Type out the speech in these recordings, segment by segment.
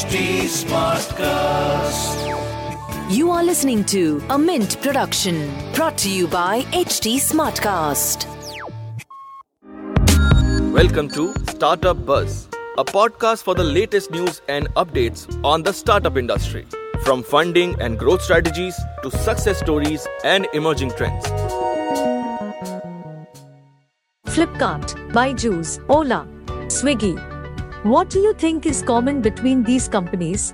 HT Smartcast. You are listening to a Mint production brought to you by HT Smartcast. Welcome to Startup Buzz, a podcast for the latest news and updates on the startup industry. From funding and growth strategies to success stories and emerging trends. Flipkart, Byju's, Ola, Swiggy. What do you think is common between these companies?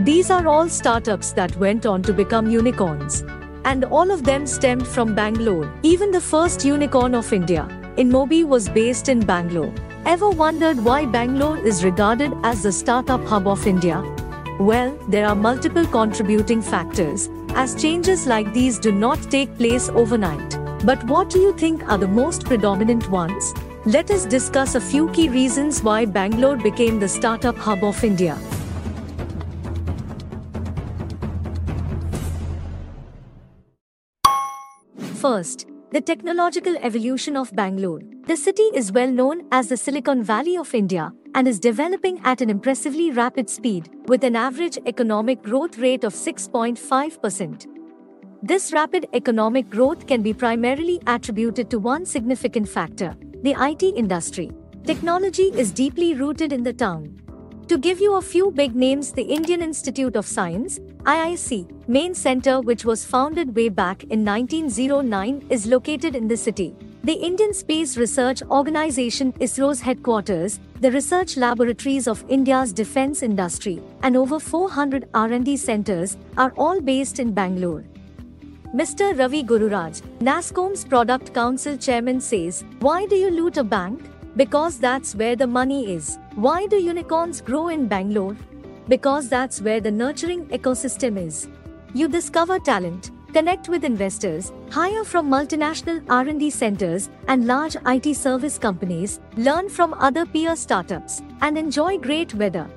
These are all startups that went on to become unicorns. And all of them stemmed from Bangalore. Even the first unicorn of India, InMobi, was based in Bangalore. Ever wondered why Bangalore is regarded as the startup hub of India? Well, there are multiple contributing factors, as changes like these do not take place overnight. But what do you think are the most predominant ones? Let us discuss a few key reasons why Bangalore became the startup hub of India. First, the technological evolution of Bangalore. The city is well known as the Silicon Valley of India and is developing at an impressively rapid speed, with an average economic growth rate of 6.5%. This rapid economic growth can be primarily attributed to one significant factor the IT industry. Technology is deeply rooted in the town. To give you a few big names, the Indian Institute of Science, IISc, main center which was founded way back in 1909 is located in the city. The Indian Space Research Organization ISRO's headquarters, the research laboratories of India's defense industry, and over 400 R&D centers are all based in Bangalore. Mr. Ravi Gururaj, NASSCOM's Product Council chairman says, Why do you loot a bank? Because that's where the money is. Why do unicorns grow in Bangalore? Because that's where the nurturing ecosystem is. You discover talent, connect with investors, hire from multinational R&D centers and large IT service companies, learn from other peer startups, and enjoy great weather.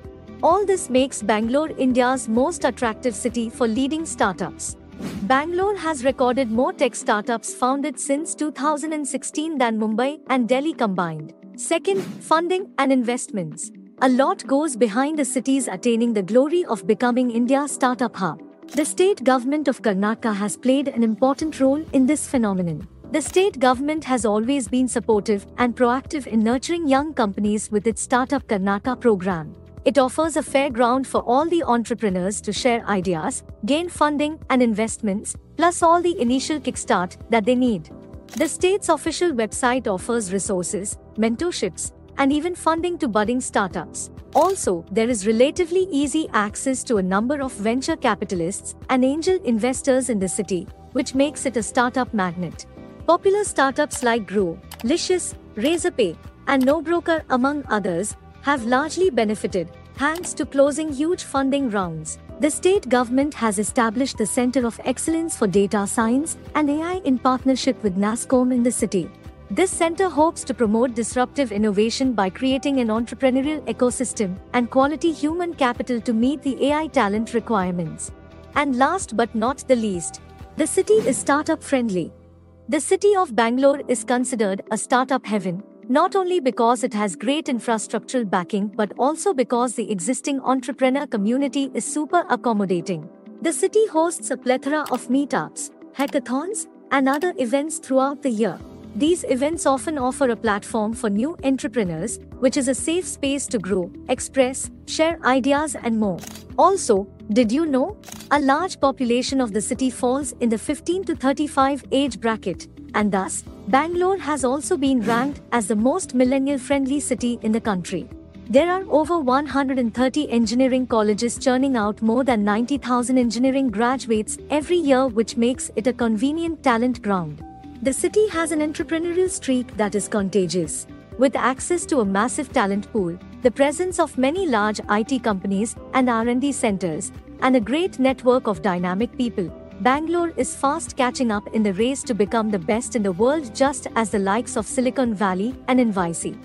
All this makes Bangalore India's most attractive city for leading startups. Bangalore has recorded more tech startups founded since 2016 than Mumbai and Delhi combined. Second, funding and investments. A lot goes behind a city's attaining the glory of becoming India's startup hub. The state government of Karnataka has played an important role in this phenomenon. The state government has always been supportive and proactive in nurturing young companies with its Startup Karnataka program. It offers a fair ground for all the entrepreneurs to share ideas, gain funding and investments, plus all the initial kickstart that they need. The state's official website offers resources, mentorships, and even funding to budding startups. Also, there is relatively easy access to a number of venture capitalists and angel investors in the city, which makes it a startup magnet. Popular startups like Groww, Licious, Razorpay, and NoBroker, among others, have largely benefited thanks to closing huge funding rounds. The state government has established the Center of Excellence for Data Science and AI in partnership with NASSCOM in the city. This center hopes to promote disruptive innovation by creating an entrepreneurial ecosystem and quality human capital to meet the AI talent requirements. And last but not the least, the city is startup friendly. The city of Bangalore is considered a startup heaven, not only because it has great infrastructural backing but also because the existing entrepreneur community is super accommodating. The city hosts a plethora of meetups, hackathons, and other events throughout the year. These events often offer a platform for new entrepreneurs, which is a safe space to grow, express, share ideas, and more. Also, did you know? A large population of the city falls in the 15 to 35 age bracket, and thus, Bangalore has also been ranked as the most millennial friendly city in the country. There are over 130 engineering colleges churning out more than 90,000 engineering graduates every year, which makes it a convenient talent ground. The city has an entrepreneurial streak that is contagious. With access to a massive talent pool, the presence of many large IT companies and R&D centers, and a great network of dynamic people, Bangalore is fast catching up in the race to become the best in the world just as the likes of Silicon Valley and NYC.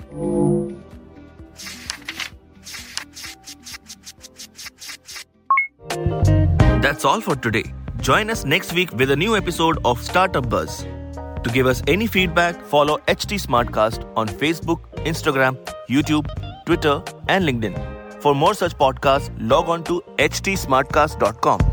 That's all for today. Join us next week with a new episode of Startup Buzz. To give us any feedback, follow HT Smartcast on Facebook, Instagram, YouTube, Twitter, and LinkedIn. For more such podcasts, log on to htsmartcast.com.